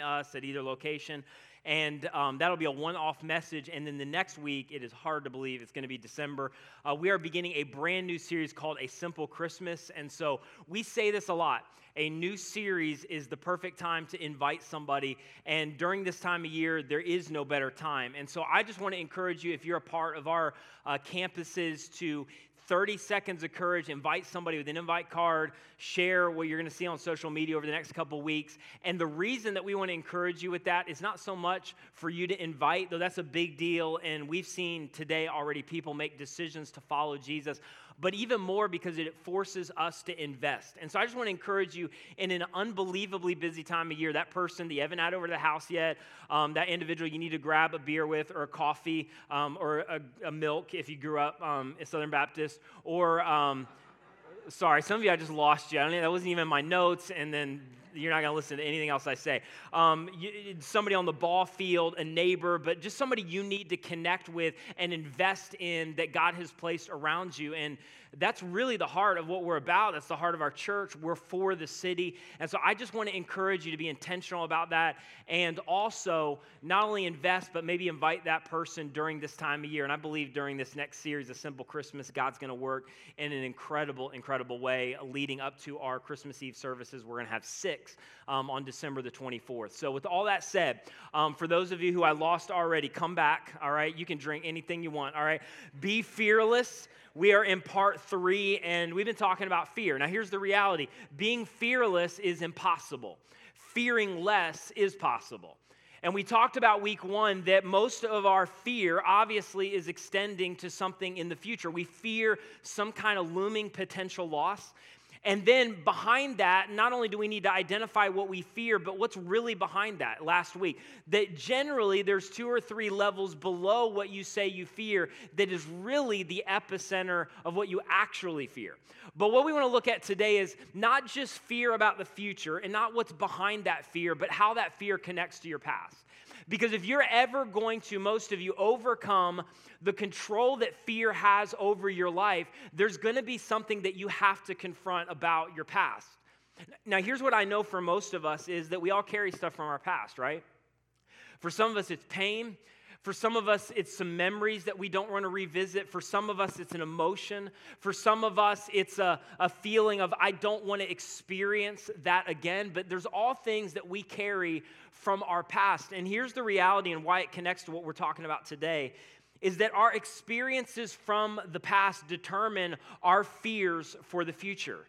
us at either location. And um, that'll be a one off message. And then the next week, it is hard to believe it's going to be December. Uh, we are beginning a brand new series called A Simple Christmas. And so we say this a lot. A new series is the perfect time to invite somebody. And during this time of year, there is no better time. And so I just want to encourage you, if you're a part of our uh, campuses, to 30 seconds of courage, invite somebody with an invite card, share what you're going to see on social media over the next couple weeks. And the reason that we want to encourage you with that is not so much for you to invite, though that's a big deal. And we've seen today already people make decisions to follow Jesus but even more because it forces us to invest. And so I just want to encourage you in an unbelievably busy time of year, that person that you haven't had over to the house yet, um, that individual you need to grab a beer with or a coffee um, or a, a, milk if you grew up um, in Southern Baptist, or um, sorry, some of you I just lost you. I don't know that wasn't even my notes, and then you're not going to listen to anything else I say. Um, you, somebody on the ball field, a neighbor, but just somebody you need to connect with and invest in that God has placed around you. And that's really the heart of what we're about. That's the heart of our church. We're for the city. And so I just want to encourage you to be intentional about that and also not only invest, but maybe invite that person during this time of year. And I believe during this next series, A Simple Christmas, God's going to work in an incredible, incredible way leading up to our Christmas Eve services. We're going to have six um, on December the 24th. So, with all that said, um, for those of you who I lost already, come back, all right? You can drink anything you want, all right? Be fearless. We are in part three, and we've been talking about fear. Now, here's the reality being fearless is impossible, fearing less is possible. And we talked about week one that most of our fear obviously is extending to something in the future. We fear some kind of looming potential loss. And then behind that, not only do we need to identify what we fear, but what's really behind that last week. That generally there's two or three levels below what you say you fear that is really the epicenter of what you actually fear. But what we want to look at today is not just fear about the future and not what's behind that fear, but how that fear connects to your past. Because if you're ever going to, most of you, overcome the control that fear has over your life, there's going to be something that you have to confront about your past. Now, here's what I know for most of us is that we all carry stuff from our past, right? For some of us, it's pain. For some of us, it's some memories that we don't want to revisit. For some of us, it's an emotion. For some of us, it's a, a feeling of, I don't want to experience that again. But there's all things that we carry from our past. And here's the reality and why it connects to what we're talking about today is that our experiences from the past determine our fears for the future.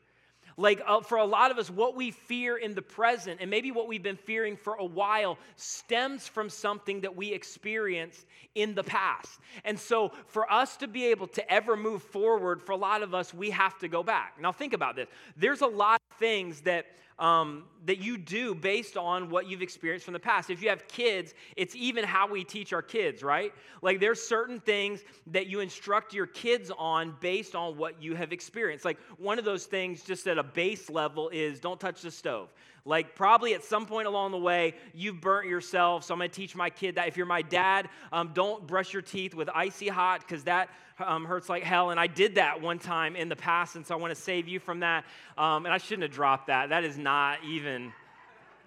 Like uh, for a lot of us, what we fear in the present, and maybe what we've been fearing for a while, stems from something that we experienced in the past. And so, for us to be able to ever move forward, for a lot of us, we have to go back. Now, think about this. There's a lot of things that um, that you do based on what you've experienced from the past. If you have kids, it's even how we teach our kids, right? Like there's certain things that you instruct your kids on based on what you have experienced. Like one of those things, just at a base level, is don't touch the stove. Like, probably at some point along the way, you've burnt yourself. So, I'm going to teach my kid that if you're my dad, um, don't brush your teeth with icy hot because that um, hurts like hell. And I did that one time in the past, and so I want to save you from that. Um, and I shouldn't have dropped that. That is not even.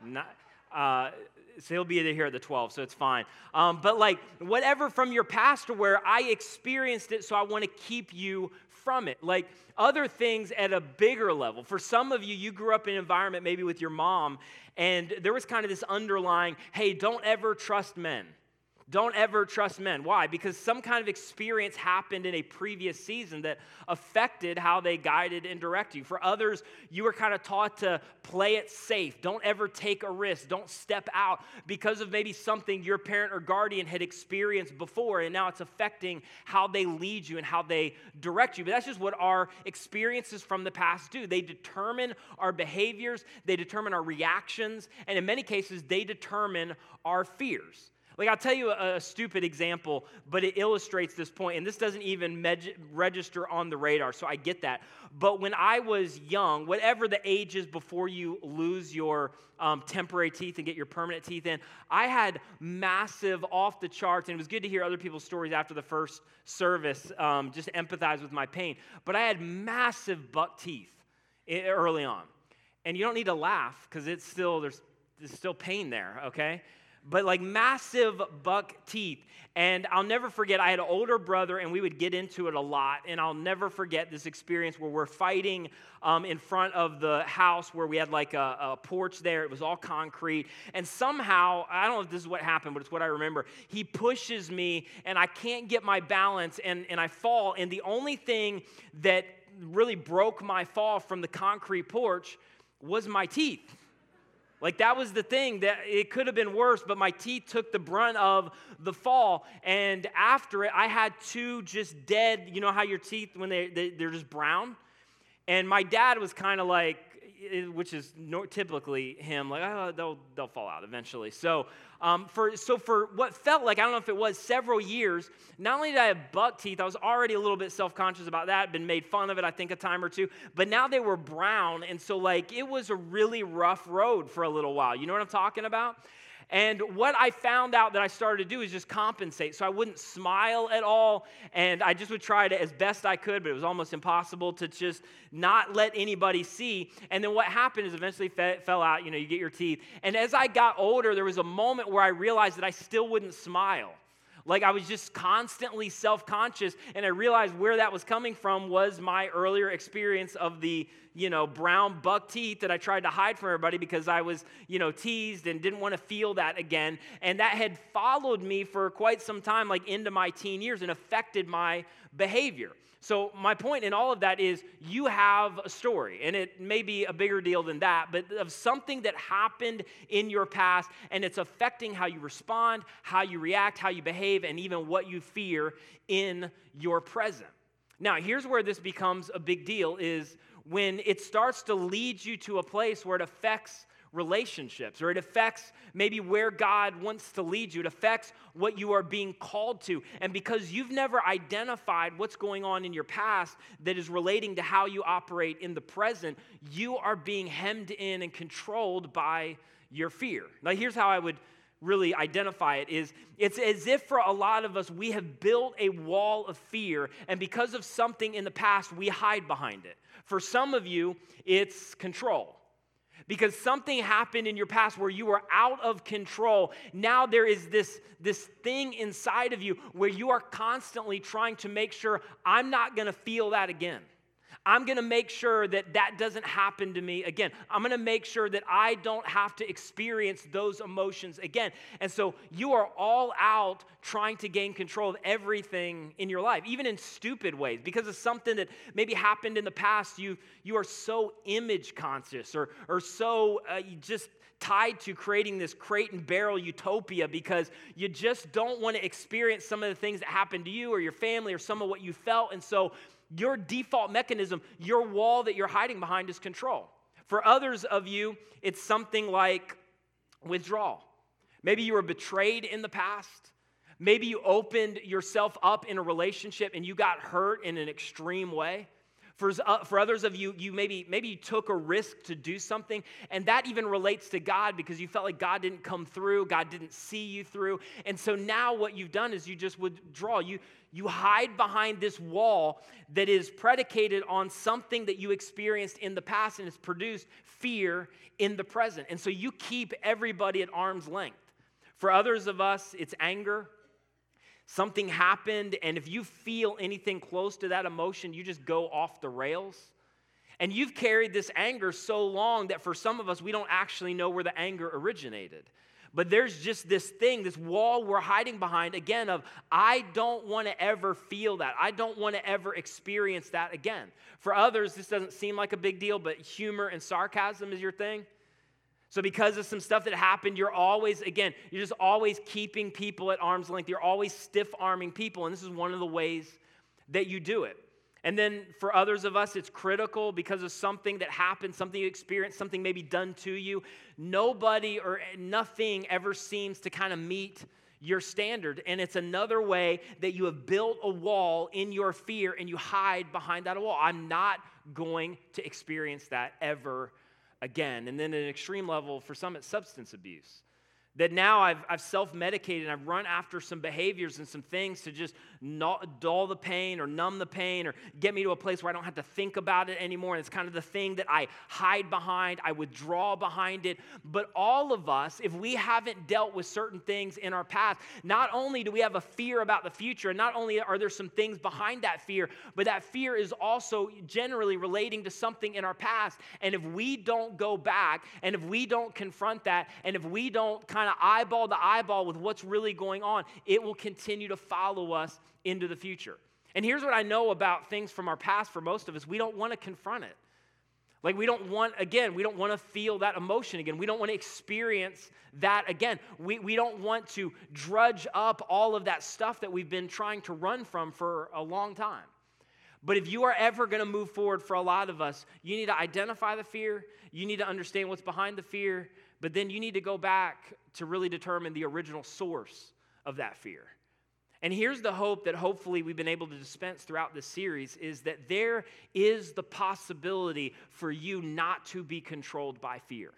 Not, uh, so he'll be here at the 12, so it's fine. Um, but like whatever from your past to where I experienced it, so I want to keep you from it. Like other things at a bigger level. For some of you, you grew up in an environment maybe with your mom, and there was kind of this underlying hey, don't ever trust men. Don't ever trust men. Why? Because some kind of experience happened in a previous season that affected how they guided and directed you. For others, you were kind of taught to play it safe. Don't ever take a risk. Don't step out because of maybe something your parent or guardian had experienced before, and now it's affecting how they lead you and how they direct you. But that's just what our experiences from the past do. They determine our behaviors, they determine our reactions, and in many cases, they determine our fears. Like, I'll tell you a, a, stupid example, but it illustrates this point, and this doesn't even meg- register on the radar, so I get that. But when I was young, whatever the age is before you lose your um, temporary teeth and get your permanent teeth in, I had massive off the charts, and it was good to hear other people's stories after the first service, um, just empathize with my pain. But I had massive buck teeth early on. And you don't need to laugh because it's still, there's there's still pain there, okay? But like massive buck teeth. And I'll never forget, I had an older brother, and we would get into it a lot. And I'll never forget this experience where we're fighting um, in front of the house where we had like a, a, porch there. It was all concrete. And somehow, I don't know if this is what happened, but it's what I remember. He pushes me, and I can't get my balance, and, and I fall. And the only thing that really broke my fall from the concrete porch was my teeth. Like that was the thing that it could have been worse, but my teeth took the brunt of the fall. And after it, I had two just dead, you know how your teeth, when they, they, they're just brown? And my dad was kind of like, which is typically him, like, oh, they'll, they'll fall out eventually. So, um, for, so for what felt like, I don't know if it was several years, not only did I have buck teeth, I was already a little bit self conscious about that, been made fun of it, I think, a time or two, but now they were brown. And so, like, it was a really rough road for a little while. You know what I'm talking about? And what I found out that I started to do is just compensate. So I wouldn't smile at all. And I just would try to, as best I could, but it was almost impossible to just not let anybody see. And then what happened is eventually fell out. You know, you get your teeth. And as I got older, there was a moment where I realized that I still wouldn't smile. Like I was just constantly self conscious, and I realized where that was coming from was my earlier experience of the, you know, brown buck teeth that I tried to hide from everybody because I was, you know, teased and didn't want to feel that again. And that had followed me for quite some time, like into my teen years, and affected my behavior. So, my point in all of that is you have a story, and it may be a bigger deal than that, but of something that happened in your past, and it's affecting how you respond, how you react, how you behave, and even what you fear in your present. Now, here's where this becomes a big deal is when it starts to lead you to a place where it affects relationships, or it affects maybe where God wants to lead you. It affects what you are being called to. And because you've never identified what's going on in your past that is relating to how you operate in the present, you are being hemmed in and controlled by your fear. Now, here's how I would really identify it is it's as if for a lot of us we have built a wall of fear and because of something in the past we hide behind it for some of you it's control because something happened in your past where you were out of control. Now there is this, this thing inside of you where you are constantly trying to make sure I'm not going to feel that again. I'm going to make sure that that doesn't happen to me again. I'm going to make sure that I don't have to experience those emotions again. And so you are all out trying to gain control of everything in your life, even in stupid ways, because of something that maybe happened in the past. You, you are so image conscious or, or so uh, just tied to creating this crate and barrel utopia because you just don't want to experience some of the things that happened to you or your family or some of what you felt. And so your default mechanism, your wall that you're hiding behind is control. For others of you, it's something like withdrawal. Maybe you were betrayed in the past. Maybe you opened yourself up in a relationship and you got hurt in an extreme way. For, uh, for others of you, you maybe, maybe you took a risk to do something, and that even relates to God because you felt like God didn't come through, God didn't see you through. And so now what you've done is you just withdraw. You, you hide behind this wall that is predicated on something that you experienced in the past and it's produced fear in the present. And so you keep everybody at arm's length. For others of us, it's anger, something happened, and if you feel anything close to that emotion, you just go off the rails. And you've carried this anger so long that for some of us, we don't actually know where the anger originated. But there's just this thing, this wall we're hiding behind again of, I don't want to ever feel that. I don't want to ever experience that again. For others, this doesn't seem like a big deal, but humor and sarcasm is your thing. So, because of some stuff that happened, you're always, again, you're just always keeping people at arm's length. You're always stiff arming people. And this is one of the ways that you do it. And then for others of us, it's critical because of something that happened, something you experienced, something maybe done to you. Nobody or nothing ever seems to kind of meet your standard. And it's another way that you have built a wall in your fear and you hide behind that wall. I'm not going to experience that ever again. And then at an extreme level, for some, it's substance abuse. That now I've, I've self medicated and I've run after some behaviors and some things to just dull the pain or numb the pain or get me to a place where I don't have to think about it anymore. And it's kind of the thing that I hide behind, I withdraw behind it. But all of us, if we haven't dealt with certain things in our past, not only do we have a fear about the future, and not only are there some things behind that fear, but that fear is also generally relating to something in our past. And if we don't go back and if we don't confront that, and if we don't kind of eyeball to eyeball with what's really going on, it will continue to follow us into the future. And here's what I know about things from our past for most of us we don't want to confront it. Like, we don't want, again, we don't want to feel that emotion again. We don't want to experience that again. We, we don't want to drudge up all of that stuff that we've been trying to run from for a long time. But if you are ever going to move forward for a lot of us, you need to identify the fear, you need to understand what's behind the fear, but then you need to go back to really determine the original source of that fear. And here's the hope that hopefully we've been able to dispense throughout this series is that there is the possibility for you not to be controlled by fear.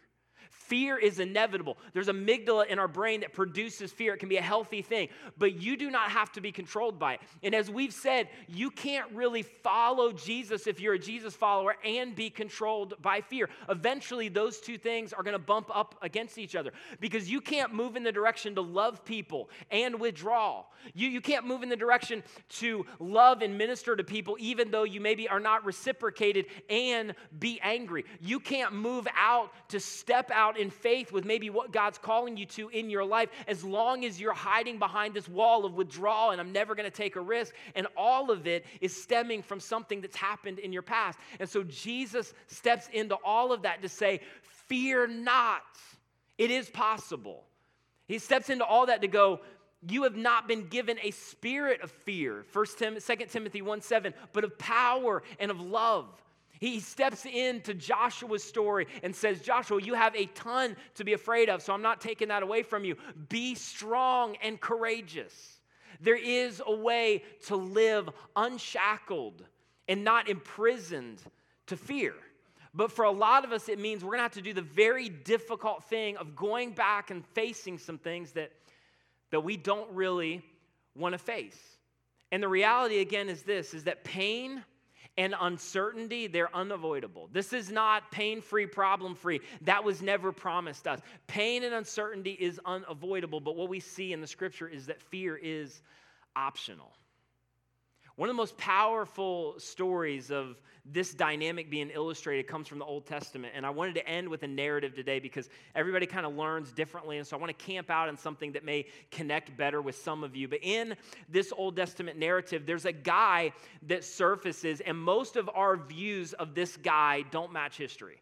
Fear is inevitable. There's amygdala in our brain that produces fear. It can be a healthy thing, but you do not have to be controlled by it. And as we've said, you can't really follow Jesus if you're a Jesus follower and be controlled by fear. Eventually, those two things are going to bump up against each other because you can't move in the direction to love people and withdraw. You, you can't move in the direction to love and minister to people even though you maybe are not reciprocated and be angry. You can't move out to step out in faith with maybe what God's calling you to in your life as long as you're hiding behind this wall of withdrawal and I'm never going to take a risk. And all of it is stemming from something that's happened in your past. And so Jesus steps into all of that to say, Fear not, it is possible. He steps into all that to go, you have not been given a spirit of fear 1 Tim, 2 timothy 1 7 but of power and of love he steps into Joshua's story and says, Joshua, you have a ton to be afraid of, so I'm not taking that away from you. Be strong and courageous. There is a way to live unshackled and not imprisoned to fear. But for a lot of us, it means we're to have to do the very difficult thing of going back and facing some things that, that we don't really want to face. And the reality, again, is this is that pain and uncertainty, they're unavoidable. This is not pain free, problem free. That was never promised us. Pain and uncertainty is unavoidable, but what we see in the scripture is that fear is optional. One of the most powerful stories of this dynamic being illustrated comes from the Old Testament. And I wanted to end with a narrative today because everybody kind of learns differently. And so I want to camp out on something that may connect better with some of you. But in this Old Testament narrative, there's a guy that surfaces, and most of our views of this guy don't match history.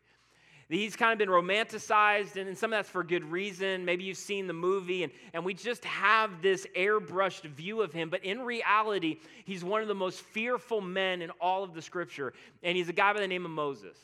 He's kind of been romanticized, and some of that's for good reason. Maybe you've seen the movie, and, and we just have this airbrushed view of him. But in reality, he's one of the most fearful men in all of the scripture, and he's a guy by the name of Moses.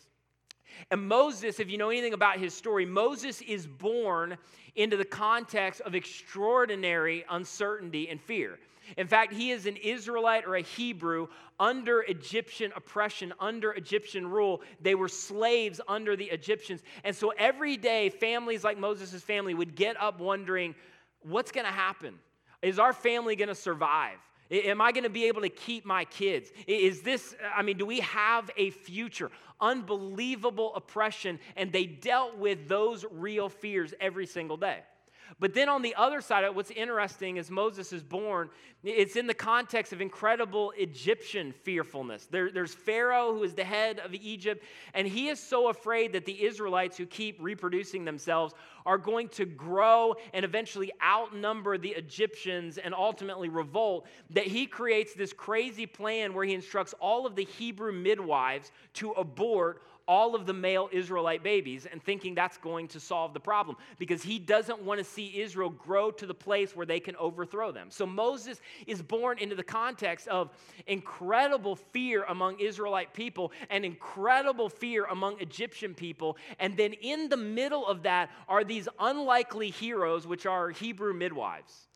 And Moses, if you know anything about his story, Moses is born into the context of extraordinary uncertainty and fear. In fact, he is an Israelite or a Hebrew under Egyptian oppression, under Egyptian rule. They were slaves under the Egyptians. And so every day, families like Moses' family would get up wondering, what's going to happen? Is our family going to survive? Am I going to be able to keep my kids? Is this, I mean, do we have a future? Unbelievable oppression, and they dealt with those real fears every single day. But then on the other side what's interesting is Moses is born, it's in the context of incredible Egyptian fearfulness. There, there's Pharaoh, who is the head of Egypt, and he is so afraid that the Israelites, who keep reproducing themselves, are going to grow and eventually outnumber the Egyptians and ultimately revolt, that he creates this crazy plan where he instructs all of the Hebrew midwives to abort all of the male Israelite babies and thinking that's going to solve the problem because he doesn't want to see Israel grow to the place where they can overthrow them. So Moses is born into the context of incredible fear among Israelite people and incredible fear among Egyptian people. And then in the middle of that are these unlikely heroes, which are Hebrew midwives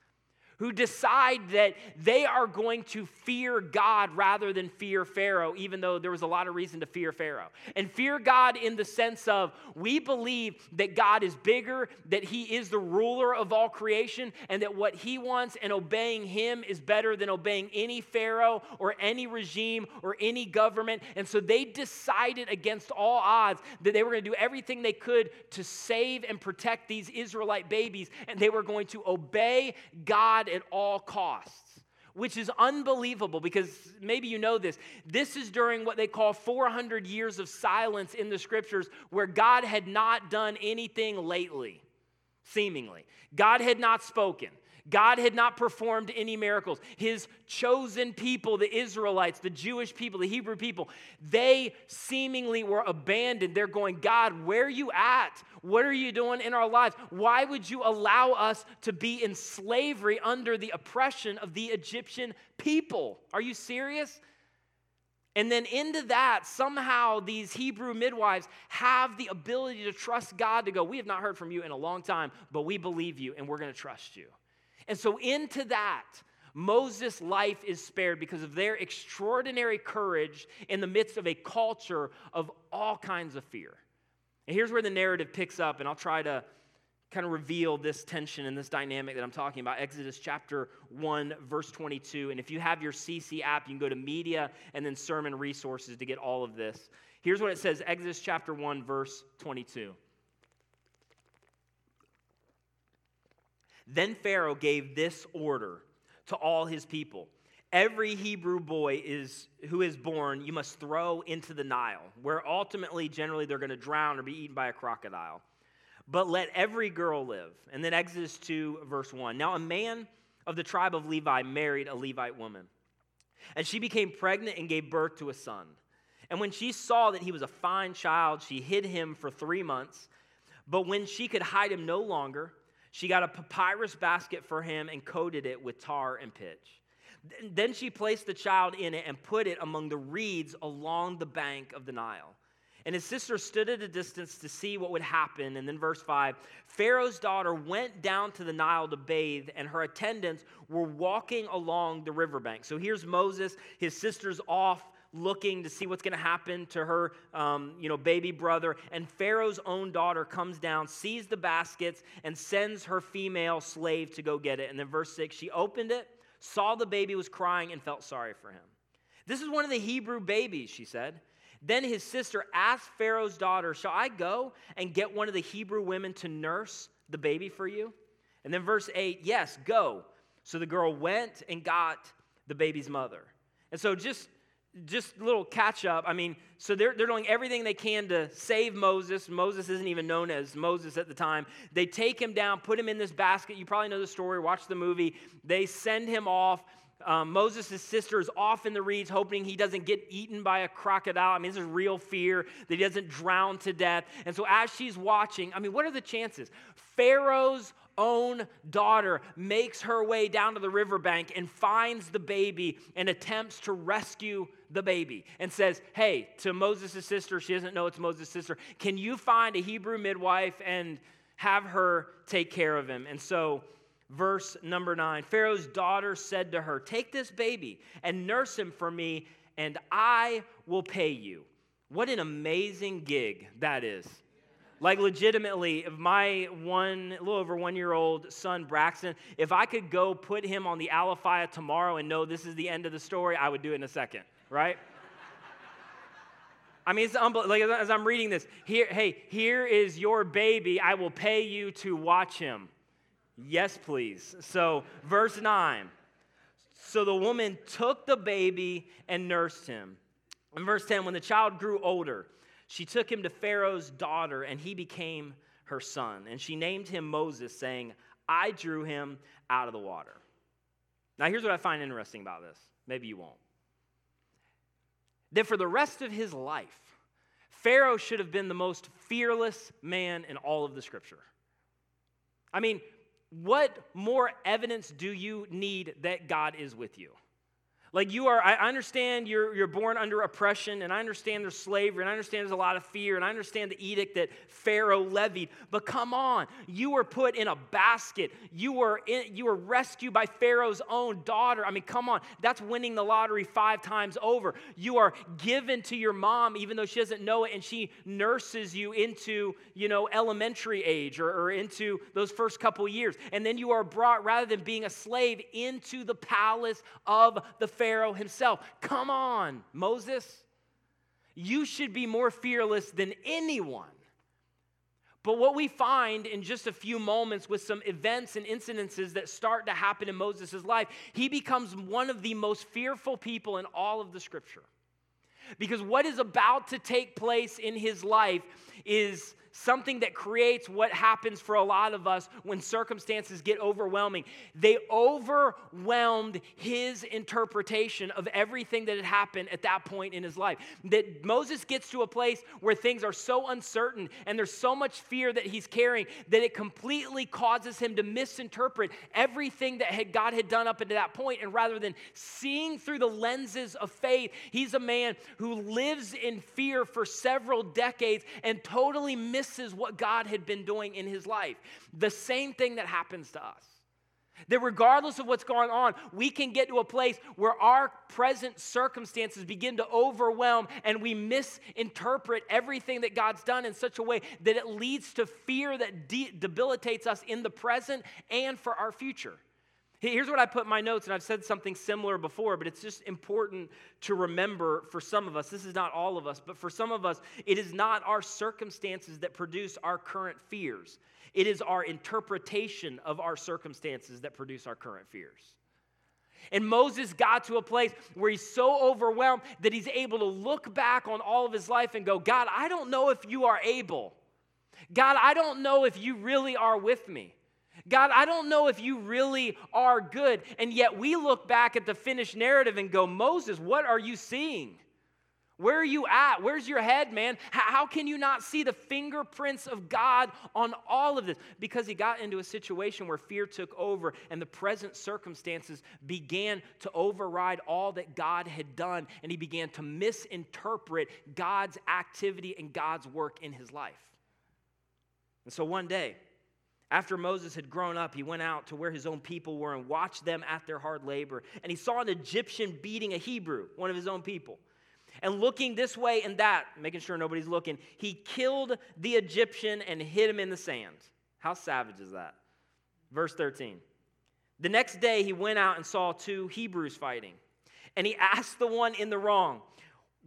who decide that they are going to fear God rather than fear Pharaoh, even though there was a lot of reason to fear Pharaoh. And fear God in the sense of we believe that God is bigger, that He is the ruler of all creation, and that what He wants and obeying Him is better than obeying any Pharaoh or any regime or any government. And so they decided against all odds that they were going to do everything they could to save and protect these Israelite babies, and they were going to obey God at all costs, which is unbelievable because maybe you know this. This is during what they call 400 years of silence in the scriptures where God had not done anything lately, seemingly. God had not spoken. God had not performed any miracles. His chosen people, the Israelites, the Jewish people, the Hebrew people, they seemingly were abandoned. They're going, God, where are you at? What are you doing in our lives? Why would you allow us to be in slavery under the oppression of the Egyptian people? Are you serious? And then into that, somehow these Hebrew midwives have the ability to trust God to go, We have not heard from you in a long time, but we believe you and we're going to trust you. And so, into that, Moses' life is spared because of their extraordinary courage in the midst of a culture of all kinds of fear. And here's where the narrative picks up, and I'll try to kind of reveal this tension and this dynamic that I'm talking about. Exodus chapter 1, verse 22. And if you have your CC app, you can go to media and then sermon resources to get all of this. Here's what it says Exodus chapter 1, verse 22. Then Pharaoh gave this order to all his people Every Hebrew boy is, who is born, you must throw into the Nile, where ultimately, generally, they're going to drown or be eaten by a crocodile. But let every girl live. And then Exodus 2, verse 1. Now, a man of the tribe of Levi married a Levite woman, and she became pregnant and gave birth to a son. And when she saw that he was a fine child, she hid him for three months. But when she could hide him no longer, she got a papyrus basket for him and coated it with tar and pitch. Then she placed the child in it and put it among the reeds along the bank of the Nile. And his sister stood at a distance to see what would happen. And then, verse 5 Pharaoh's daughter went down to the Nile to bathe, and her attendants were walking along the riverbank. So here's Moses, his sister's off looking to see what's going to happen to her, um, you know, baby brother. And Pharaoh's own daughter comes down, sees the baskets, and sends her female slave to go get it. And then verse 6, she opened it, saw the baby was crying, and felt sorry for him. This is one of the Hebrew babies, she said. Then his sister asked Pharaoh's daughter, Shall I go and get one of the Hebrew women to nurse the baby for you? And then verse 8, Yes, go. So the girl went and got the baby's mother. And so just just a little catch up. I mean, so they're, they're doing everything they can to save Moses. Moses isn't even known as Moses at the time. They take him down, put him in this basket. You probably know the story, watch the movie. They send him off. Um, Moses' sister is off in the reeds, hoping he doesn't get eaten by a crocodile. I mean, this is real fear that he doesn't drown to death. And so, as she's watching, I mean, what are the chances? Pharaoh's own daughter makes her way down to the riverbank and finds the baby and attempts to rescue the baby and says, Hey, to Moses' sister, she doesn't know it's Moses' sister, can you find a Hebrew midwife and have her take care of him? And so, verse number nine Pharaoh's daughter said to her, Take this baby and nurse him for me, and I will pay you. What an amazing gig that is. Like, legitimately, if my one, little over one year old son, Braxton, if I could go put him on the Alafia tomorrow and know this is the end of the story, I would do it in a second, right? I mean, it's unbelievable. Like, as I'm reading this, here, hey, here is your baby. I will pay you to watch him. Yes, please. So, verse 9. So the woman took the baby and nursed him. In verse 10, when the child grew older, she took him to Pharaoh's daughter, and he became her son. And she named him Moses, saying, I drew him out of the water. Now, here's what I find interesting about this. Maybe you won't. That for the rest of his life, Pharaoh should have been the most fearless man in all of the scripture. I mean, what more evidence do you need that God is with you? Like you are, I understand you're, you're born under oppression, and I understand there's slavery, and I understand there's a lot of fear, and I understand the edict that Pharaoh levied. But come on, you were put in a basket. You were, in, you were rescued by Pharaoh's own daughter. I mean, come on, that's winning the lottery five times over. You are given to your mom, even though she doesn't know it, and she nurses you into, you know, elementary age or, or into those first couple years. And then you are brought, rather than being a slave, into the palace of the Pharaoh himself. Come on, Moses. You should be more fearless than anyone. But what we find in just a few moments with some events and incidences that start to happen in Moses' life, he becomes one of the most fearful people in all of the scripture. Because what is about to take place in his life is something that creates what happens for a lot of us when circumstances get overwhelming. They overwhelmed his interpretation of everything that had happened at that point in his life. That Moses gets to a place where things are so uncertain and there's so much fear that he's carrying that it completely causes him to misinterpret everything that had God had done up until that point. And rather than seeing through the lenses of faith, he's a man who lives in fear for several decades and totally misses misses what God had been doing in his life. The same thing that happens to us. That regardless of what's going on, we can get to a place where our present circumstances begin to overwhelm and we misinterpret everything that God's done in such a way that it leads to fear that de- debilitates us in the present and for our future. Here's what I put in my notes, and I've said something similar before, but it's just important to remember for some of us. This is not all of us, but for some of us, it is not our circumstances that produce our current fears. It is our interpretation of our circumstances that produce our current fears. And Moses got to a place where he's so overwhelmed that he's able to look back on all of his life and go, God, I don't know if you are able. God, I don't know if you really are with me. God, I don't know if you really are good. And yet we look back at the finished narrative and go, Moses, what are you seeing? Where are you at? Where's your head, man? How can you not see the fingerprints of God on all of this? Because he got into a situation where fear took over and the present circumstances began to override all that God had done, and he began to misinterpret God's activity and God's work in his life. And so one day, after Moses had grown up, he went out to where his own people were and watched them at their hard labor. And he saw an Egyptian beating a Hebrew, one of his own people. And looking this way and that, making sure nobody's looking, he killed the Egyptian and hid him in the sand. How savage is that? Verse 13. The next day he went out and saw two Hebrews fighting. And he asked the one in the wrong,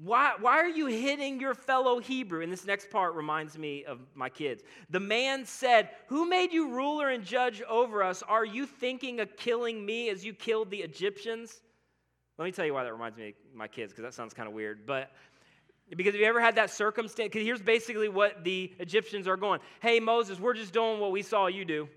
why, why are you hitting your fellow Hebrew? And this next part reminds me of my kids. The man said, Who made you ruler and judge over us? Are you thinking of killing me as you killed the Egyptians? Let me tell you why that reminds me of my kids, because that sounds kind of weird. But because if you ever had that circumstance? Because here's basically what the Egyptians are going Hey, Moses, we're just doing what we saw you do.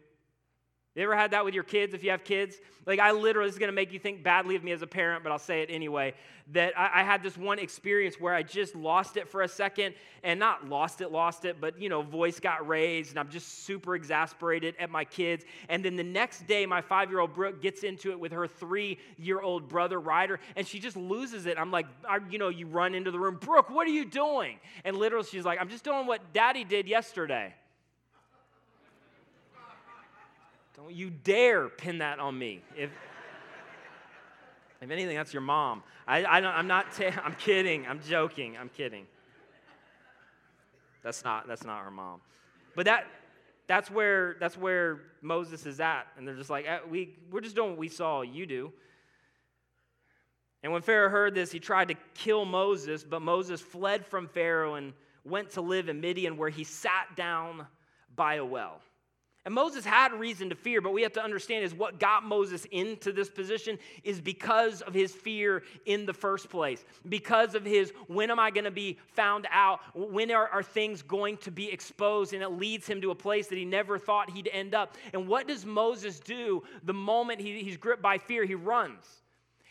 You ever had that with your kids if you have kids? Like, I literally, this is to make you think badly of me as a parent, but I'll say it anyway. That I, I, had this one experience where I just lost it for a second, and not lost it, lost it, but, you know, voice got raised, and I'm just super exasperated at my kids. And then the next day, my five year old Brooke gets into it with her three year old brother, Ryder, and she just loses it. I'm like, I, you know, you run into the room, Brooke, what are you doing? And literally, she's like, I'm just doing what daddy did yesterday. Don't you dare pin that on me. If, if anything, that's your mom. I, I am not, ta- I'm kidding. I'm joking. I'm kidding. That's not, that's not her mom. But that, that's, where, that's where Moses is at. And they're just like, eh, we, we're just doing what we saw you do. And when Pharaoh heard this, he tried to kill Moses, but Moses fled from Pharaoh and went to live in Midian, where he sat down by a well. And Moses had reason to fear, but we have to understand is what got Moses into this position is because of his fear in the first place. Because of his, when am I going to be found out? When are, are things going to be exposed? And it leads him to a place that he never thought he'd end up. And what does Moses do the moment he, he's gripped by fear? He runs.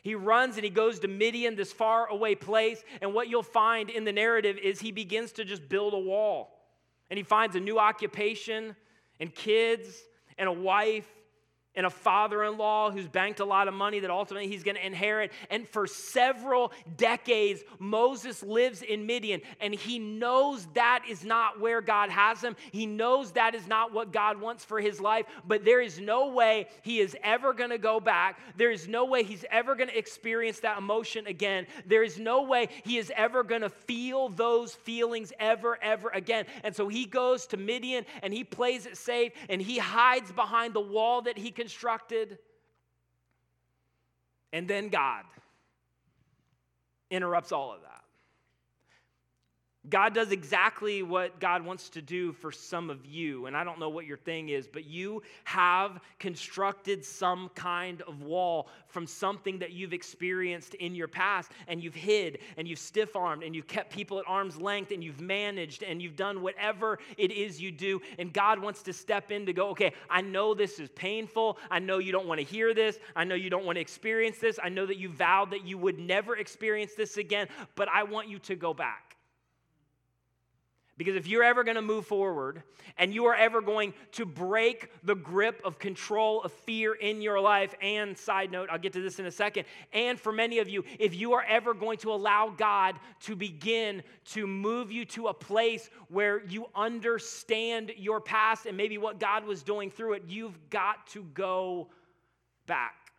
He runs and he goes to Midian, this far away place. And what you'll find in the narrative is he begins to just build a wall. And he finds a new occupation and kids and a wife and a father in law who's banked a lot of money that ultimately he's going to inherit. And for several decades, Moses lives in Midian, and he knows that is not where God has him. He knows that is not what God wants for his life, but there is no way he is ever going to go back. There is no way he's ever going to experience that emotion again. There is no way he is ever going to feel those feelings ever, ever again. And so he goes to Midian and he plays it safe and he hides behind the wall that he can constructed. And then God interrupts all of that. God does exactly what God wants to do for some of you. And I don't know what your thing is, but you have constructed some kind of wall from something that you've experienced in your past, and you've hid, and you've stiff armed, and you've kept people at arm's length, and you've managed, and you've done whatever it is you do. And God wants to step in to go, okay, I know this is painful. I know you don't want to hear this. I know you don't want to experience this. I know that you vowed that you would never experience this again, but I want you to go back. Because if you're ever going to move forward and you are ever going to break the grip of control of fear in your life, and side note, I'll get to this in a second, and for many of you, if you are ever going to allow God to begin to move you to a place where you understand your past and maybe what God was doing through it, you've got to go back.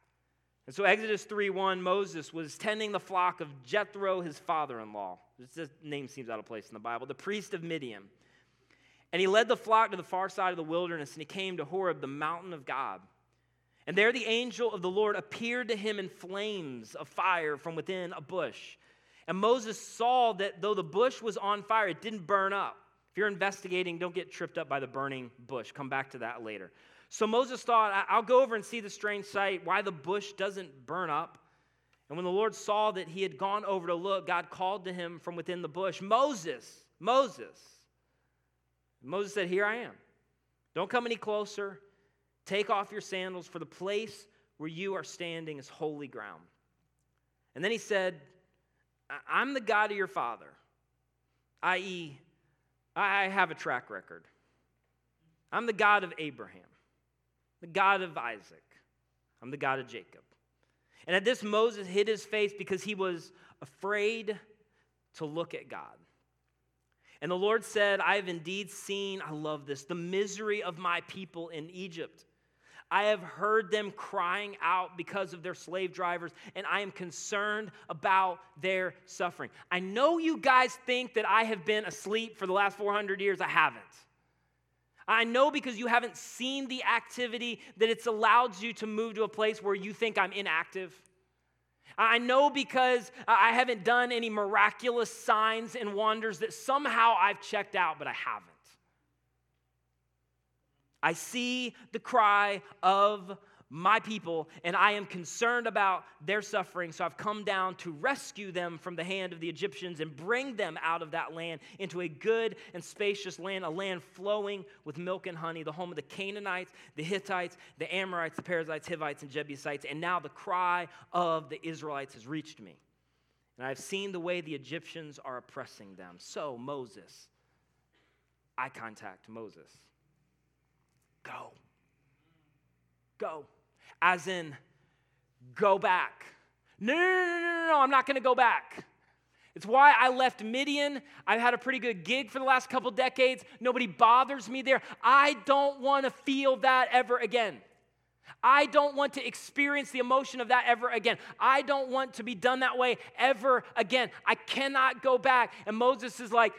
And so, Exodus 3 1, Moses was tending the flock of Jethro, his father in law. This name seems out of place in the Bible, the priest of Midian. And he led the flock to the far side of the wilderness, and he came to Horeb, the mountain of God. And there the angel of the Lord appeared to him in flames of fire from within a bush. And Moses saw that though the bush was on fire, it didn't burn up. If you're investigating, don't get tripped up by the burning bush. Come back to that later. So Moses thought, I'll go over and see the strange sight, why the bush doesn't burn up. And when the Lord saw that he had gone over to look, God called to him from within the bush, Moses, Moses. Moses said, Here I am. Don't come any closer. Take off your sandals, for the place where you are standing is holy ground. And then he said, I'm the God of your father, i.e., I have a track record. I'm the God of Abraham the God of Isaac. I'm the God of Jacob. And at this, Moses hid his face because he was afraid to look at God. And the Lord said, I have indeed seen, I love this, the misery of my people in Egypt. I have heard them crying out because of their slave drivers, and I am concerned about their suffering. I know you guys think that I have been asleep for the last 400 years. I haven't. I know because you haven't seen the activity that it's allowed you to move to a place where you think I'm inactive. I know because I haven't done any miraculous signs and wonders that somehow I've checked out, but I haven't. I see the cry of my people, and I am concerned about their suffering. So I've come down to rescue them from the hand of the Egyptians and bring them out of that land into a good and spacious land, a land flowing with milk and honey, the home of the Canaanites, the Hittites, the Amorites, the Perizzites, Hivites, and Jebusites. And now the cry of the Israelites has reached me. And I've seen the way the Egyptians are oppressing them. So, Moses, I contact Moses. Go. Go as in go back. No, no, no, no, no, no I'm not going to go back. It's why I left Midian. I've had a pretty good gig for the last couple decades. Nobody bothers me there. I don't want to feel that ever again. I don't want to experience the emotion of that ever again. I don't want to be done that way ever again. I cannot go back. And Moses is like,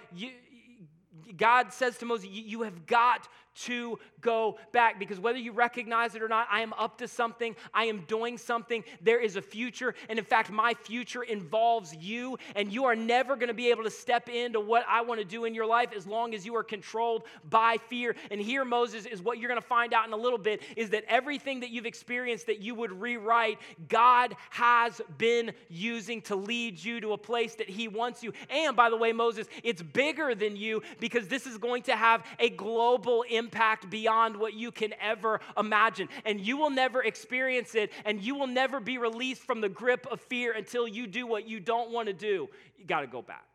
God says to Moses, You have got to go back because whether you recognize it or not, I am up to something. I am doing something. There is a future. And in fact, my future involves you. And you are never going to be able to step into what I want to do in your life as long as you are controlled by fear. And here, Moses, is what you're going to find out in a little bit is that everything that you've experienced that you would rewrite, God has been using to lead you to a place that He wants you. And by the way, Moses, it's bigger than you because this is going to have a global impact impact beyond what you can ever imagine. And you will never experience it, and you will never be released from the grip of fear until you do what you don't want to do. You got to go back.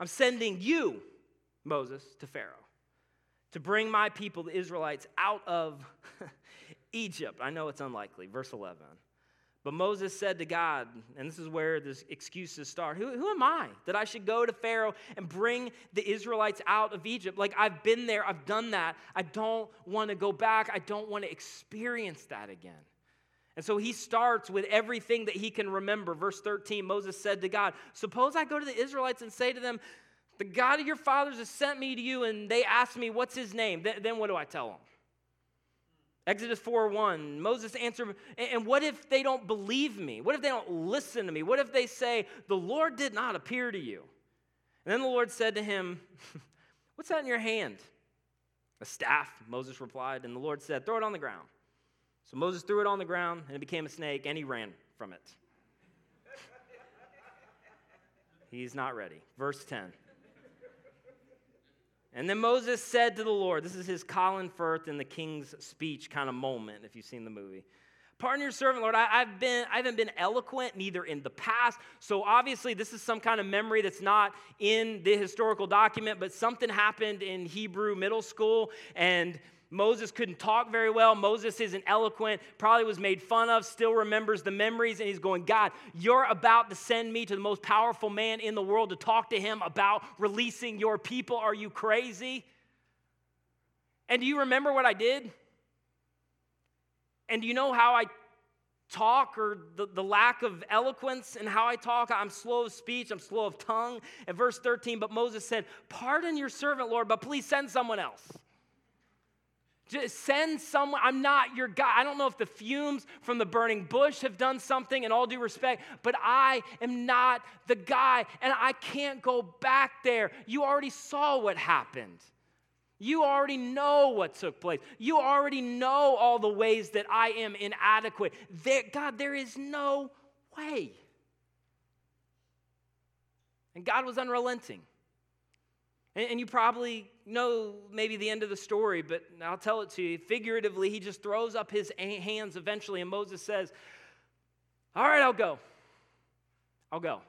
I'm sending you, Moses, to Pharaoh to bring my people, the Israelites, out of Egypt. I know it's unlikely. Verse 11. But Moses said to God, and this is where the excuses start who, who am I that I should go to Pharaoh and bring the Israelites out of Egypt? Like, I've been there, I've done that. I don't want to go back, I don't want to experience that again. And so he starts with everything that he can remember. Verse 13 Moses said to God, Suppose I go to the Israelites and say to them, The God of your fathers has sent me to you, and they ask me, What's his name? Then what do I tell them? Exodus 4 1, Moses answered, And what if they don't believe me? What if they don't listen to me? What if they say, The Lord did not appear to you? And then the Lord said to him, What's that in your hand? A staff, Moses replied. And the Lord said, Throw it on the ground. So Moses threw it on the ground, and it became a snake, and he ran from it. He's not ready. Verse 10. And then Moses said to the Lord, this is his Colin Firth in the King's Speech kind of moment, if you've seen the movie. Pardon your servant, Lord. I, have been, I haven't been eloquent neither in the past. So obviously, this is some kind of memory that's not in the historical document, but something happened in Hebrew middle school, and Moses couldn't talk very well. Moses isn't eloquent, probably was made fun of, still remembers the memories, and he's going, God, you're about to send me to the most powerful man in the world to talk to him about releasing your people. Are you crazy? And do you remember what I did? And do you know how I talk or the, the lack of eloquence and how I talk? I'm slow of speech, I'm slow of tongue. And verse 13, but Moses said, Pardon your servant, Lord, but please send someone else. Just send someone. I'm not your guy. I don't know if the fumes from the burning bush have done something, in all due respect, but I am not the guy, and I can't go back there. You already saw what happened. You already know what took place. You already know all the ways that I am inadequate. There, God, there is no way. And God was unrelenting. And, and you probably know maybe the end of the story, but I'll tell it to you. Figuratively, he just throws up his hands eventually, and Moses says, All right, I'll go. I'll go.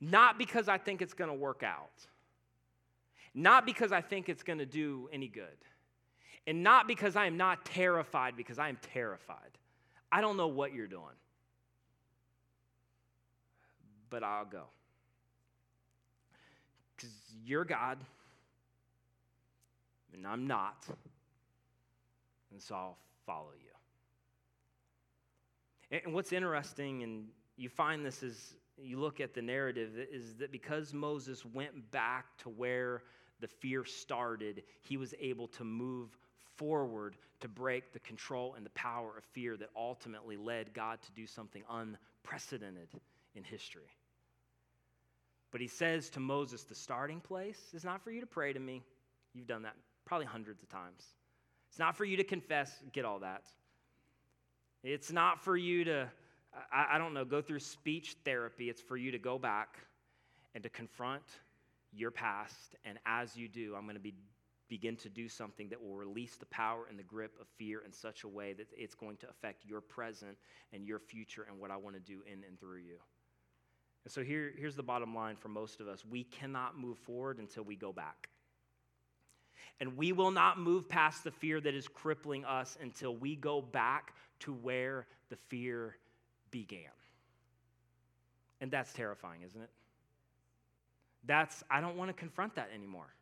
Not because I think it's going to work out, not because I think it's going to do any good, and not because I am not terrified, because I am terrified. I don't know what you're doing, but I'll go you're God and I'm not. And so I'll follow you. And what's interesting, and you find this as you look at the narrative, is that because Moses went back to where the fear started, he was able to move forward to break the control and the power of fear that ultimately led God to do something unprecedented in history. But he says to Moses, the starting place is not for you to pray to me. You've done that probably hundreds of times. It's not for you to confess, get all that. It's not for you to, I, I don't know, go through speech therapy. It's for you to go back and to confront your past. And as you do, I'm going to be begin to do something that will release the power and the grip of fear in such a way that it's going to affect your present and your future and what I want to do in and through you. And so here, here's the bottom line for most of us we cannot move forward until we go back. And we will not move past the fear that is crippling us until we go back to where the fear began. And that's terrifying, isn't it? That's, I don't want to confront that anymore.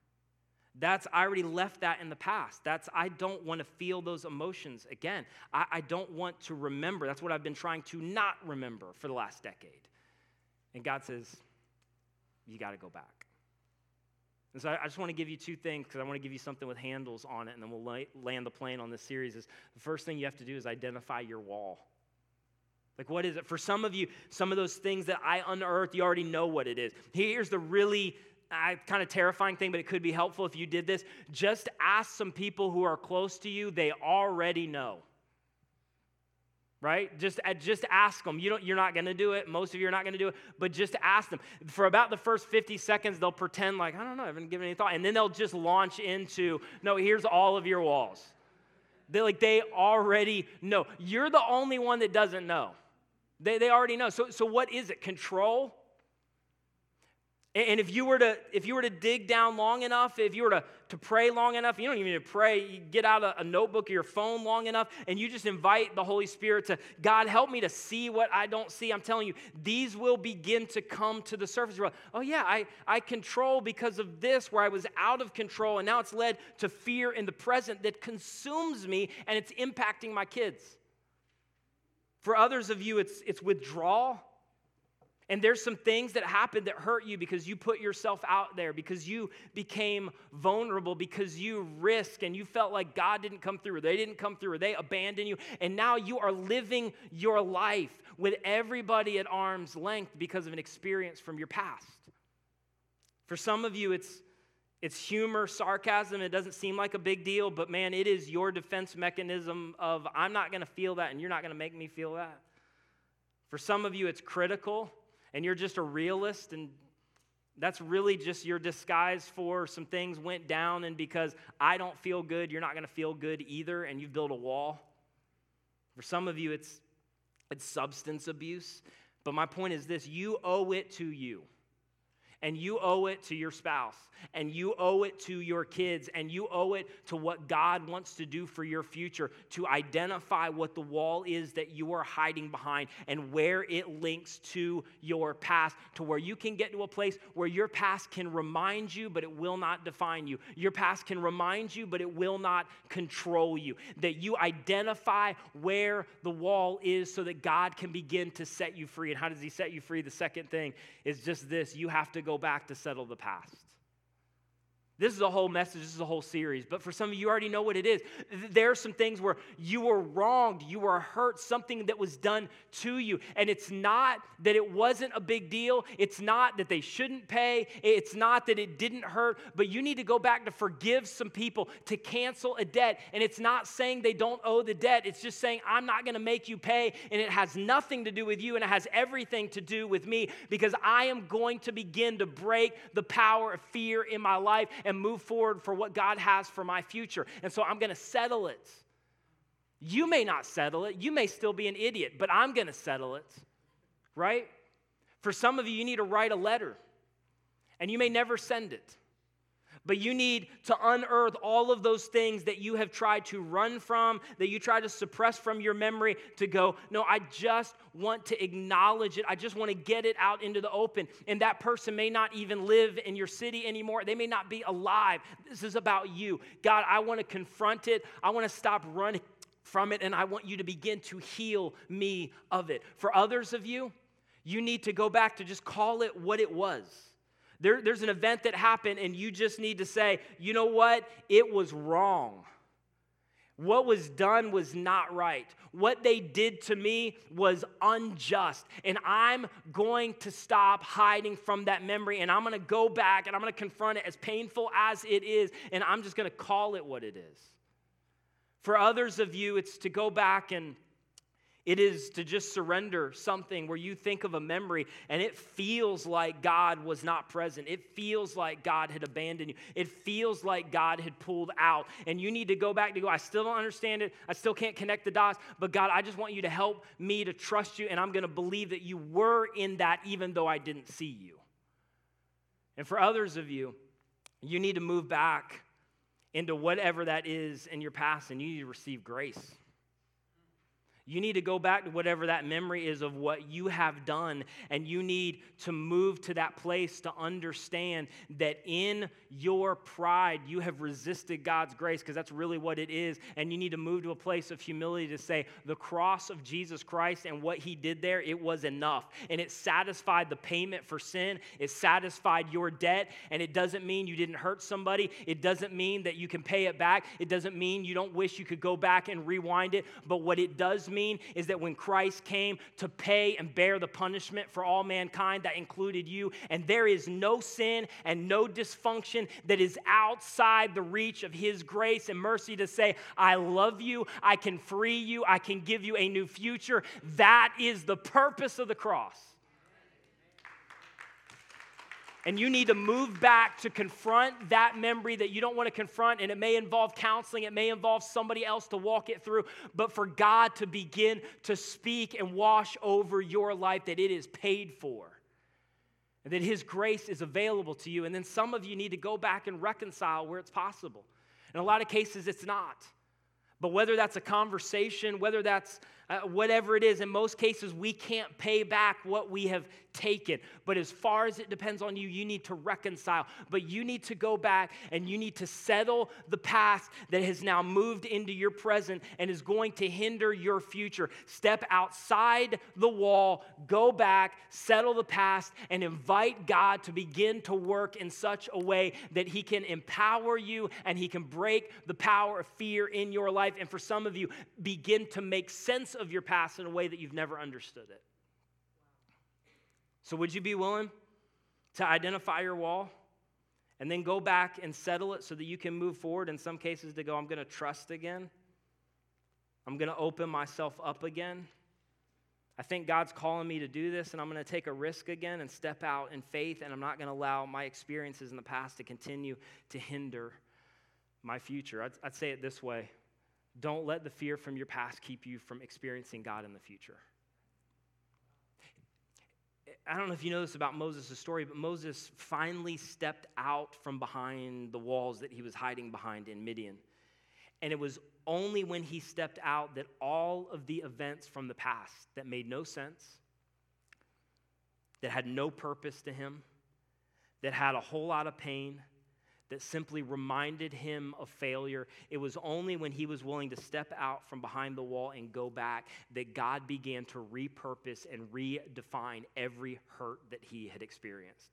That's, I already left that in the past. That's, I don't want to feel those emotions again. I, I don't want to remember. That's what I've been trying to not remember for the last decade. And God says, You got to go back. And so I just want to give you two things because I want to give you something with handles on it, and then we'll land the plane on this series. Is the first thing you have to do is identify your wall. Like, what is it? For some of you, some of those things that I unearthed, you already know what it is. Here's the really uh, kind of terrifying thing, but it could be helpful if you did this. Just ask some people who are close to you, they already know right? Just, uh, just ask them. You don't, you're not going to do it. Most of you are not going to do it, but just ask them. For about the first 50 seconds, they'll pretend like, I don't know, I haven't given any thought. And then they'll just launch into, no, here's all of your walls. They like they already know. You're the only one that doesn't know. They, they already know. So, so what is it? Control? And if you were to, if you were to dig down long enough, if you were to, to pray long enough, you don't even need to pray, you get out a, a notebook or your phone long enough, and you just invite the Holy Spirit to, God, help me to see what I don't see. I'm telling you, these will begin to come to the surface. Oh, yeah, I, I control because of this, where I was out of control, and now it's led to fear in the present that consumes me, and it's impacting my kids. For others of you, it's, it's withdrawal and there's some things that happened that hurt you because you put yourself out there, because you became vulnerable, because you risked and you felt like God didn't come through, or they didn't come through, or they abandoned you. And now you are living your life with everybody at arm's length because of an experience from your past. For some of you, it's it's humor, sarcasm. It doesn't seem like a big deal, but man, it is your defense mechanism of I'm not going to feel that and you're not going to make me feel that. For some of you, it's critical and you're just a realist and that's really just your disguise for some things went down and because I don't feel good, you're not going to feel good either and you've built a wall. For some of you it's it's substance abuse, but my point is this, you owe it to you and you owe it to your spouse, and you owe it to your kids, and you owe it to what God wants to do for your future to identify what the wall is that you are hiding behind and where it links to your past, to where you can get to a place where your past can remind you, but it will not define you. Your past can remind you, but it will not control you. That you identify where the wall is so that God can begin to set you free. And how does He set you free? The second thing is just this you have to go back to settle the past. This is a whole message, this is a whole series. But for some of you, you already know what it is. There are some things where you were wronged, you were hurt, something that was done to you. And it's not that it wasn't a big deal, it's not that they shouldn't pay, it's not that it didn't hurt, but you need to go back to forgive some people, to cancel a debt. And it's not saying they don't owe the debt, it's just saying, I'm not going to make you pay. And it has nothing to do with you, and it has everything to do with me because I am going to begin to break the power of fear in my life. And move forward for what God has for my future. And so I'm going to settle it. You may not settle it. You may still be an idiot, but I'm going to settle it, right? For some of you, you need to write a letter, and you may never send it. But you need to unearth all of those things that you have tried to run from, that you try to suppress from your memory, to go, no, I just want to acknowledge it. I just want to get it out into the open. And that person may not even live in your city anymore. They may not be alive. This is about you. God, I want to confront it. I want to stop running from it, and I want you to begin to heal me of it. For others of you, you need to go back to just call it what it was. There, there's an event that happened, and you just need to say, you know what? It was wrong. What was done was not right. What they did to me was unjust. And I'm going to stop hiding from that memory and I'm going to go back and I'm going to confront it as painful as it is. And I'm just going to call it what it is. For others of you, it's to go back and it is to just surrender something where you think of a memory and it feels like God was not present. It feels like God had abandoned you. It feels like God had pulled out. And you need to go back to go, I still don't understand it. I still can't connect the dots. But God, I just want you to help me to trust you. And I'm going to believe that you were in that even though I didn't see you. And for others of you, you need to move back into whatever that is in your past and you need to receive grace. You need to go back to whatever that memory is of what you have done, and you need to move to that place to understand that in your pride, you have resisted God's grace, because that's really what it is. And you need to move to a place of humility to say, the cross of Jesus Christ and what he did there, it was enough. And it satisfied the payment for sin, it satisfied your debt, and it doesn't mean you didn't hurt somebody, it doesn't mean that you can pay it back, it doesn't mean you don't wish you could go back and rewind it, but what it does mean is that when Christ came to pay and bear the punishment for all mankind, that included you, and there is no sin and no dysfunction that is outside the reach of His grace and mercy to say, I love you, I can free you, I can give you a new future. That is the purpose of the cross. And you need to move back to confront that memory that you don't want to confront. And it may involve counseling, it may involve somebody else to walk it through. But for God to begin to speak and wash over your life that it is paid for. and that His grace is available to you. And then some of you need to go back and reconcile where it's possible. In a lot of cases, it's not. But whether that's a conversation, whether that's uh, whatever it is, in most cases, we can't pay back what we have taken. But as far as it depends on you, you need to reconcile. But you need to go back and you need to settle the past that has now moved into your present and is going to hinder your future. Step outside the wall, go back, settle the past, and invite God to begin to work in such a way that He can empower you and He can break the power of fear in your life. And for some of you, begin to make sense your past in a way that you've never understood it. So, would you be willing to identify your wall and then go back and settle it so that you can move forward? In some cases, to go, I'm going to trust again, I'm going to open myself up again. I think God's calling me to do this, and I'm going to take a risk again and step out in faith, and I'm not going to allow my experiences in the past to continue to hinder my future. I'd, I'd say it this way don't let the fear from your past keep you from experiencing God in the future. I don't know if you know this about Moses' story, but Moses finally stepped out from behind the walls that he was hiding behind in Midian. And it was only when he stepped out that all of the events from the past that made no sense, that had no purpose to him, that had a whole lot of pain, that simply reminded him of failure. It was only when he was willing to step out from behind the wall and go back that God began to repurpose and redefine every hurt that he had experienced.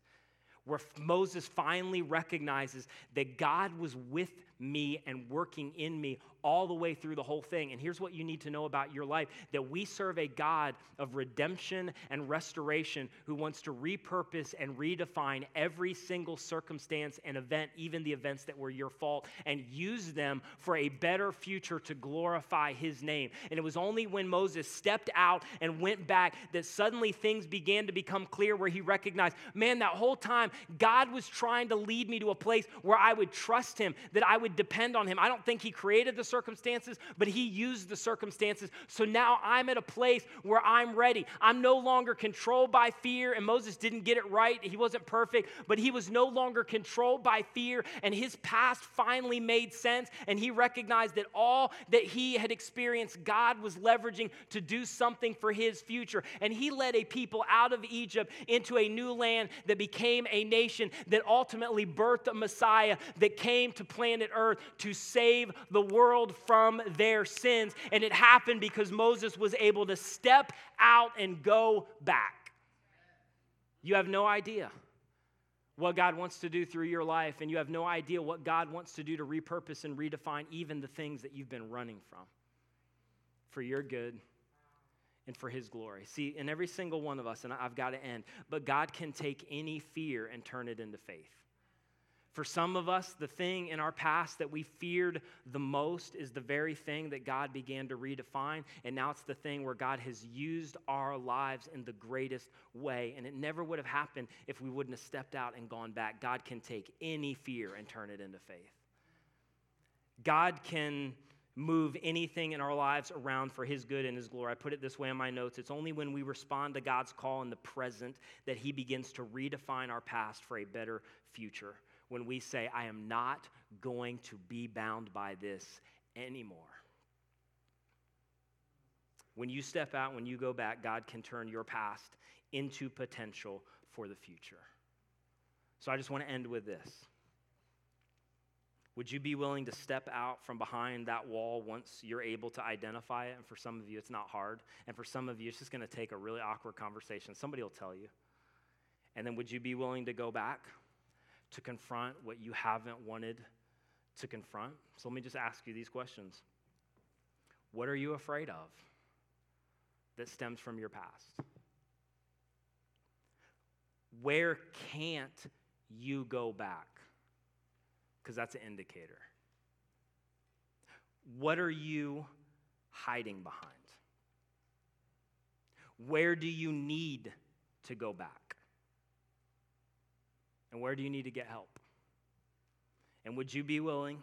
Where Moses finally recognizes that God was with me and working in me all the way through the whole thing. And here's what you need to know about your life that we serve a God of redemption and restoration who wants to repurpose and redefine every single circumstance and event, even the events that were your fault, and use them for a better future to glorify his name. And it was only when Moses stepped out and went back that suddenly things began to become clear where he recognized, man, that whole time God was trying to lead me to a place where I would trust him, that I would depend on him. I don't think he created the circumstances, but He used the circumstances. So now I'm at a place where I'm ready. I'm no longer controlled by fear, and Moses didn't get it right. He wasn't perfect, but he was no longer controlled by fear, and his past finally made sense, and he recognized that all that he had experienced, God was leveraging to do something for his future. And he led a people out of Egypt into a new land that became a nation that ultimately birthed a Messiah that came to planet Earth to save the world world from their sins. And it happened because Moses was able to step out and go back. You have no idea what God wants to do through your life, and you have no idea what God wants to do to repurpose and redefine even the things that you've been running from for your good and for His glory. See, in every single one of us, and I've got to end, but God can take any fear and turn it into faith. For some of us, the thing in our past that we feared the most is the very thing that God began to redefine. And now it's the thing where God has used our lives in the greatest way. And it never would have happened if we wouldn't have stepped out and gone back. God can take any fear and turn it into faith. God can move anything in our lives around for his good and his glory. I put it this way in my notes. It's only when we respond to God's call in the present that he begins to redefine our past for a better future when we say, I am not going to be bound by this anymore. When you step out, when you go back, God can turn your past into potential for the future. So I just want to end with this. Would you be willing to step out from behind that wall once you're able to identify it? And for some of you, it's not hard. And for some of you, it's just going to take a really awkward conversation. Somebody will tell you. And then would you be willing to go back? To confront what you haven't wanted to confront. So let me just ask you these questions What are you afraid of that stems from your past? Where can't you go back? Because that's an indicator. What are you hiding behind? Where do you need to go back? And where do you need to get help? And would you be willing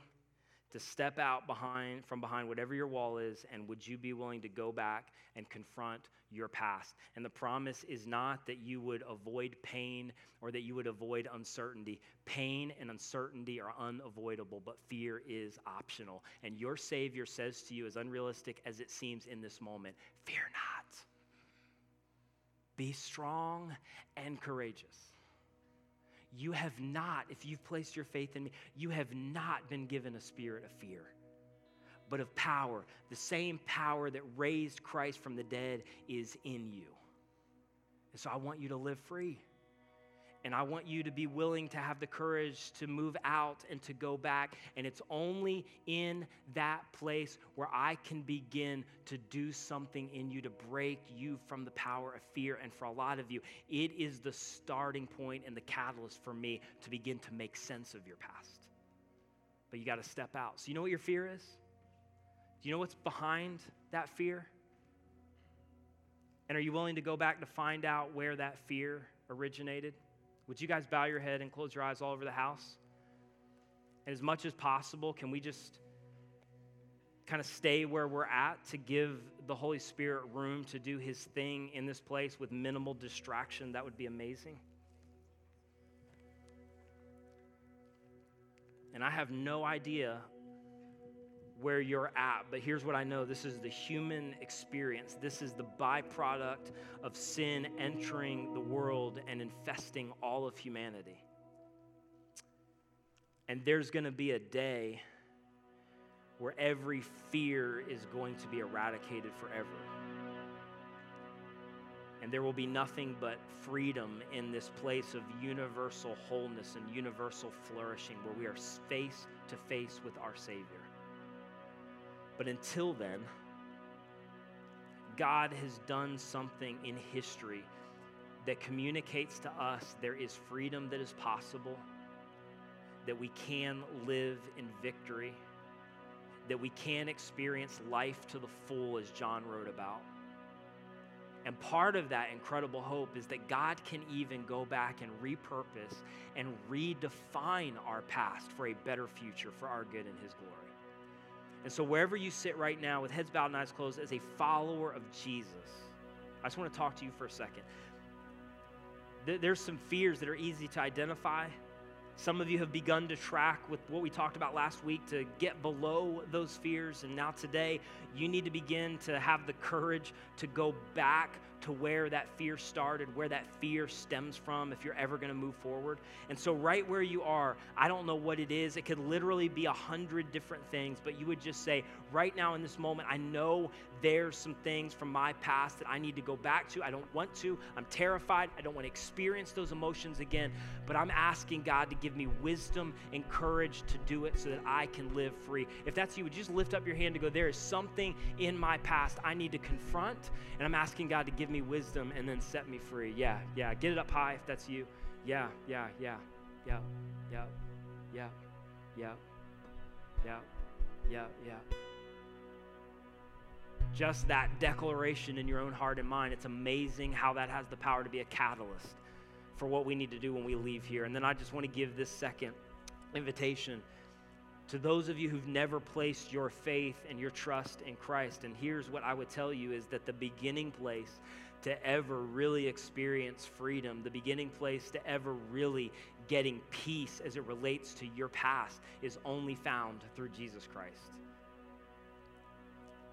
to step out behind from behind whatever your wall is and would you be willing to go back and confront your past? And the promise is not that you would avoid pain or that you would avoid uncertainty. Pain and uncertainty are unavoidable but fear is optional. And your savior says to you as unrealistic as it seems in this moment fear not. Be strong and courageous you have not, if you've placed your faith in me, you have not been given a spirit of fear, but of power. The same power that raised Christ from the dead is in you. And so I want you to live free. And I want you to be willing to have the courage to move out and to go back. And it's only in that place where I can begin to do something in you to break you from the power of fear. And for a lot of you, it is the starting point and the catalyst for me to begin to make sense of your past. But you got to step out. So, you know what your fear is? Do you know what's behind that fear? And are you willing to go back to find out where that fear originated? Would you guys bow your head and close your eyes all over the house? And as much as possible, can we just kind of stay where we're at to give the Holy Spirit room to do his thing in this place with minimal distraction? That would be amazing. And I have no idea where you're at, but here's what I know this is the human experience. This is the byproduct of sin entering the world and infesting all of humanity. And there's going to be a day where every fear is going to be eradicated forever. And there will be nothing but freedom in this place of universal wholeness and universal flourishing where we are face to face with our Savior. But until then, God has done something in history that communicates to us there is freedom that is possible, that we can live in victory, that we can experience life to the full, as John wrote about. And part of that incredible hope is that God can even go back and repurpose and redefine our past for a better future for our good and His glory. And so, wherever you sit right now with heads bowed and eyes closed, as a follower of Jesus, I just want to talk to you for a second. There's some fears that are easy to identify. Some of you have begun to track with what we talked about last week to get below those fears. And now, today, you need to begin to have the courage to go back to where that fear started, where that fear stems from, if you're ever going to move forward. And so, right where you are, I don't know what it is. It could literally be a hundred different things, but you would just say, right now in this moment, I know there's some things from my past that I need to go back to. I don't want to. I'm terrified. I don't want to experience those emotions again, but I'm asking God to give me wisdom and courage to do it so that I can live free. If that's you, would you just lift up your hand to go, there is something in my past I need to confront, and I'm asking God to give me wisdom and then set me free. Yeah, yeah. Get it up high if that's you. Yeah, yeah, yeah, yeah, yeah, yeah, yeah, yeah, yeah, yeah just that declaration in your own heart and mind, it's amazing how that has the power to be a catalyst for what we need to do when we leave here. And then I just want to give this second invitation to those of you who've never placed your faith and your trust in Christ. And here's what I would tell you is that the beginning place to ever really experience freedom, the beginning place to ever really getting peace as it relates to your past is only found through Jesus Christ.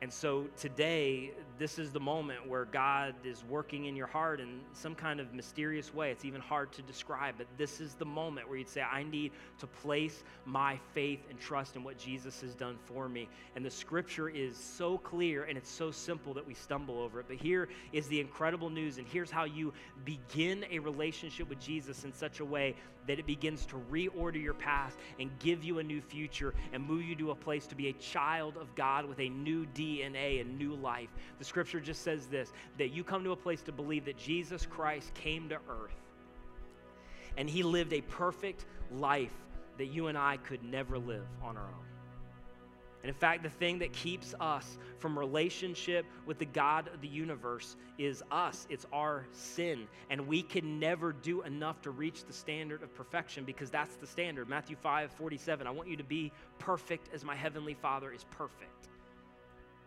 And so today, this is the moment where God is working in your heart in some kind of mysterious way. It's even hard to describe, but this is the moment where you'd say, I need to place my faith and trust in what Jesus has done for me. And the scripture is so clear and it's so simple that we stumble over it. But here is the incredible news, and here's how you begin a relationship with Jesus in such a way that it begins to reorder your past and give you a new future and move you to a place to be a child of God with a new DNA and new life. The scripture just says this that you come to a place to believe that Jesus Christ came to earth and he lived a perfect life that you and I could never live on our own. And in fact, the thing that keeps us from relationship with the God of the universe is us. It's our sin. And we can never do enough to reach the standard of perfection because that's the standard. Matthew 5 47. I want you to be perfect as my heavenly Father is perfect.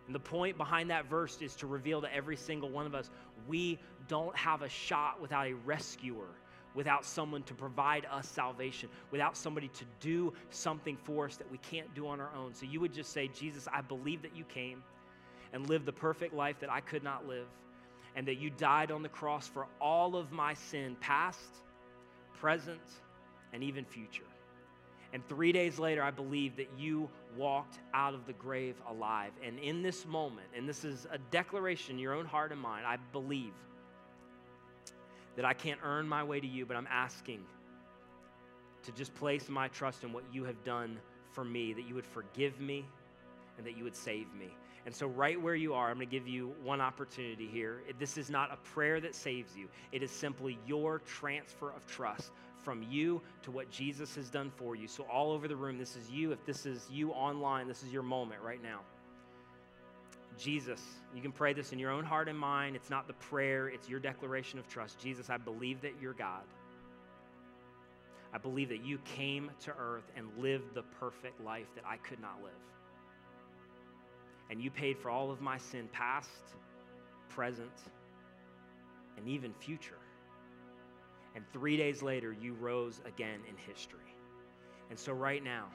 And the point behind that verse is to reveal to every single one of us we don't have a shot without a rescuer without someone to provide us salvation, without somebody to do something for us that we can't do on our own. So you would just say, Jesus, I believe that you came and lived the perfect life that I could not live, and that you died on the cross for all of my sin, past, present, and even future. And three days later, I believe that you walked out of the grave alive. And in this moment, and this is a declaration in your own heart and mind, I believe that I can't earn my way to you, but I'm asking to just place my trust in what you have done for me, that you would forgive me and that you would save me. And so, right where you are, I'm going to give you one opportunity here. This is not a prayer that saves you, it is simply your transfer of trust from you to what Jesus has done for you. So, all over the room, this is you. If this is you online, this is your moment right now. Jesus, you can pray this in your own heart and mind. It's not the prayer, it's your declaration of trust. Jesus, I believe that you're God. I believe that you came to earth and lived the perfect life that I could not live. And you paid for all of my sin, past, present, and even future. And three days later, you rose again in history. And so, right now,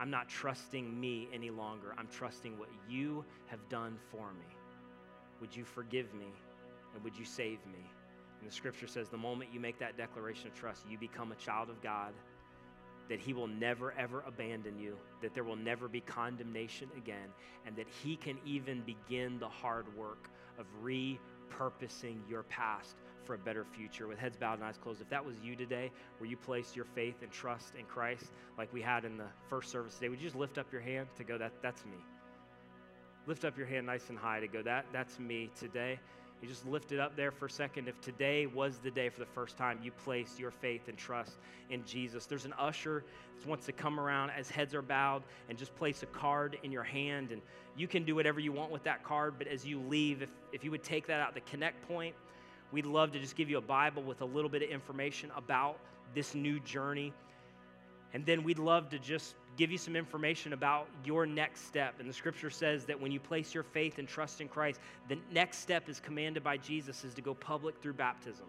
I'm not trusting me any longer. I'm trusting what you have done for me. Would you forgive me and would you save me? And the scripture says the moment you make that declaration of trust, you become a child of God, that He will never, ever abandon you, that there will never be condemnation again, and that He can even begin the hard work of repurposing your past for a better future with heads bowed and eyes closed. If that was you today, where you placed your faith and trust in Christ, like we had in the first service today, would you just lift up your hand to go, that, that's me? Lift up your hand nice and high to go, that, that's me today. You just lift it up there for a second. If today was the day for the first time you placed your faith and trust in Jesus, there's an usher that wants to come around as heads are bowed and just place a card in your hand. And you can do whatever you want with that card, but as you leave, if, if you would take that out the connect point, We'd love to just give you a Bible with a little bit of information about this new journey. And then we'd love to just give you some information about your next step. And the scripture says that when you place your faith and trust in Christ, the next step is commanded by Jesus is to go public through baptism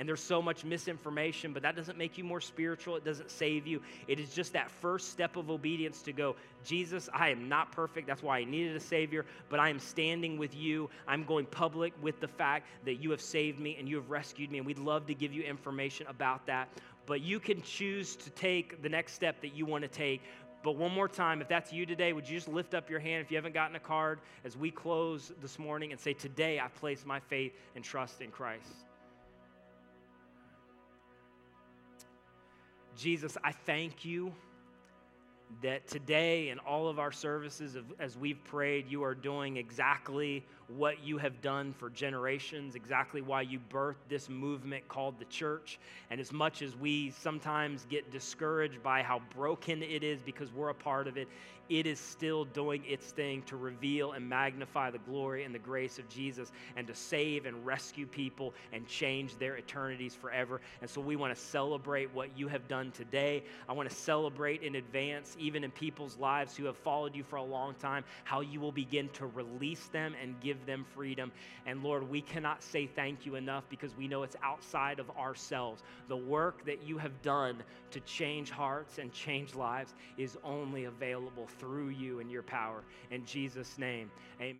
and there's so much misinformation, but that doesn't make you more spiritual. It doesn't save you. It is just that first step of obedience to go, Jesus, I am not perfect. That's why I needed a Savior, but I am standing with you. I'm going public with the fact that you have saved me and you have rescued me, and we'd love to give you information about that. But you can choose to take the next step that you want to take. But one more time, if that's you today, would you just lift up your hand if you haven't gotten a card as we close this morning and say, Today I place my faith and trust in Christ? Jesus, I thank you that today in all of our services, as we've prayed, you are doing exactly what you have done for generations, exactly why you birthed this movement called the church. And as much as we sometimes get discouraged by how broken it is because we're a part of it, it is still doing its thing to reveal and magnify the glory and the grace of Jesus and to save and rescue people and change their eternities forever. And so we want to celebrate what you have done today. I want to celebrate in advance, even in people's lives who have followed you for a long time, how you will begin to release them and give them freedom. And Lord, we cannot say thank you enough because we know it's outside of ourselves. The work that you have done to change hearts and change lives is only available through you and your power. In Jesus' name, amen.